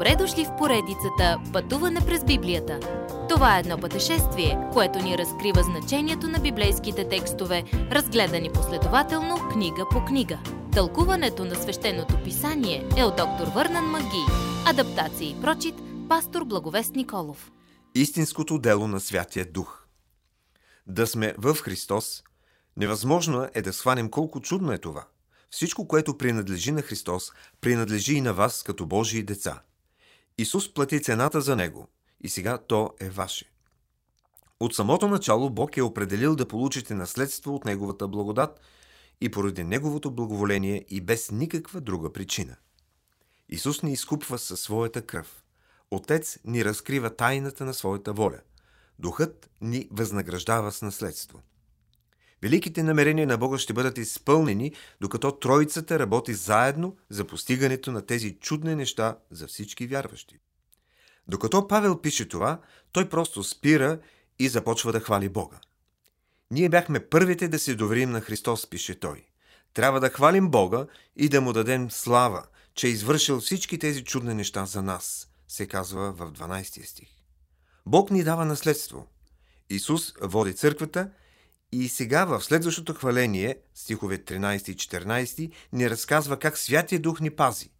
Добре дошли в поредицата Пътуване през Библията. Това е едно пътешествие, което ни разкрива значението на библейските текстове, разгледани последователно книга по книга. Тълкуването на свещеното писание е от доктор Върнан Маги. Адаптация и прочит, пастор Благовест Николов. Истинското дело на Святия Дух. Да сме в Христос, невъзможно е да схванем колко чудно е това – всичко, което принадлежи на Христос, принадлежи и на вас като Божии деца. Исус плати цената за него и сега то е ваше. От самото начало Бог е определил да получите наследство от Неговата благодат и поради Неговото благоволение и без никаква друга причина. Исус ни изкупва със своята кръв. Отец ни разкрива тайната на своята воля. Духът ни възнаграждава с наследство. Великите намерения на Бога ще бъдат изпълнени, докато Троицата работи заедно за постигането на тези чудни неща за всички вярващи. Докато Павел пише това, той просто спира и започва да хвали Бога. Ние бяхме първите да се доверим на Христос, пише той. Трябва да хвалим Бога и да му дадем слава, че е извършил всички тези чудни неща за нас, се казва в 12 стих. Бог ни дава наследство. Исус води църквата и сега в следващото хваление, стихове 13 и 14, ни разказва как Святия Дух ни пази.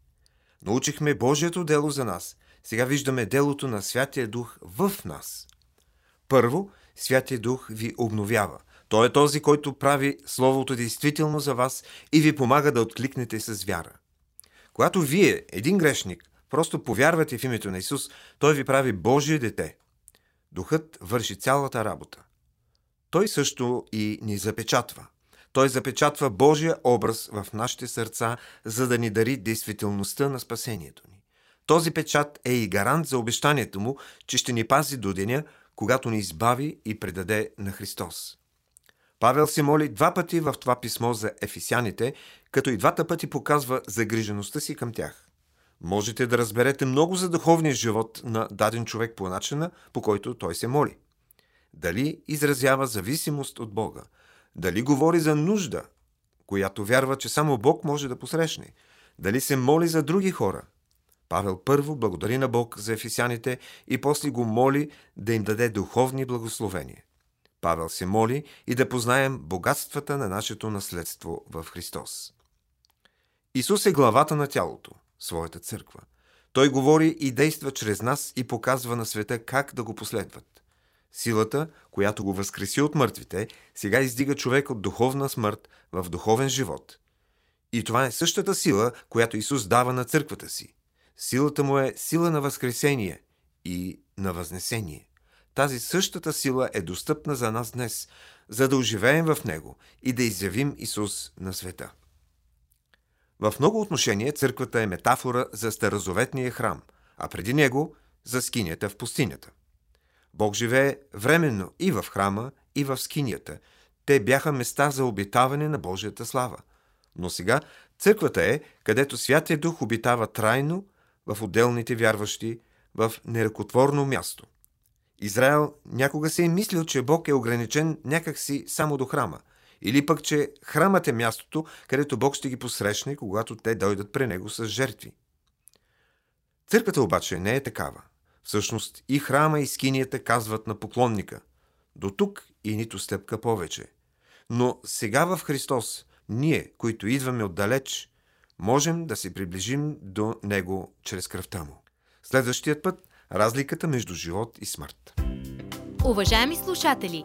Научихме Божието дело за нас. Сега виждаме делото на Святия Дух в нас. Първо, Святия Дух ви обновява. Той е този, който прави Словото действително за вас и ви помага да откликнете с вяра. Когато вие, един грешник, просто повярвате в името на Исус, Той ви прави Божие дете. Духът върши цялата работа. Той също и ни запечатва. Той запечатва Божия образ в нашите сърца, за да ни дари действителността на спасението ни. Този печат е и гарант за обещанието му, че ще ни пази до деня, когато ни избави и предаде на Христос. Павел се моли два пъти в това писмо за ефисяните, като и двата пъти показва загрижеността си към тях. Можете да разберете много за духовния живот на даден човек по начина, по който той се моли – дали изразява зависимост от Бога? Дали говори за нужда, която вярва, че само Бог може да посрещне? Дали се моли за други хора? Павел първо благодари на Бог за ефисяните и после го моли да им даде духовни благословения. Павел се моли и да познаем богатствата на нашето наследство в Христос. Исус е главата на тялото, своята църква. Той говори и действа чрез нас и показва на света как да го последват. Силата, която го възкреси от мъртвите, сега издига човек от духовна смърт в духовен живот. И това е същата сила, която Исус дава на църквата си. Силата му е сила на възкресение и на възнесение. Тази същата сила е достъпна за нас днес, за да оживеем в Него и да изявим Исус на света. В много отношения църквата е метафора за старозаветния храм, а преди него за скинята в пустинята. Бог живее временно и в храма, и в скинията. Те бяха места за обитаване на Божията слава. Но сега църквата е, където Святия Дух обитава трайно в отделните вярващи, в неръкотворно място. Израел някога се е мислил, че Бог е ограничен някакси само до храма, или пък, че храмът е мястото, където Бог ще ги посрещне, когато те дойдат при него с жертви. Църквата обаче не е такава. Всъщност и храма и скинията казват на поклонника до тук и нито стъпка повече. Но сега в Христос, ние, които идваме отдалеч, можем да се приближим до Него чрез кръвта Му. Следващият път – разликата между живот и смърт. Уважаеми слушатели,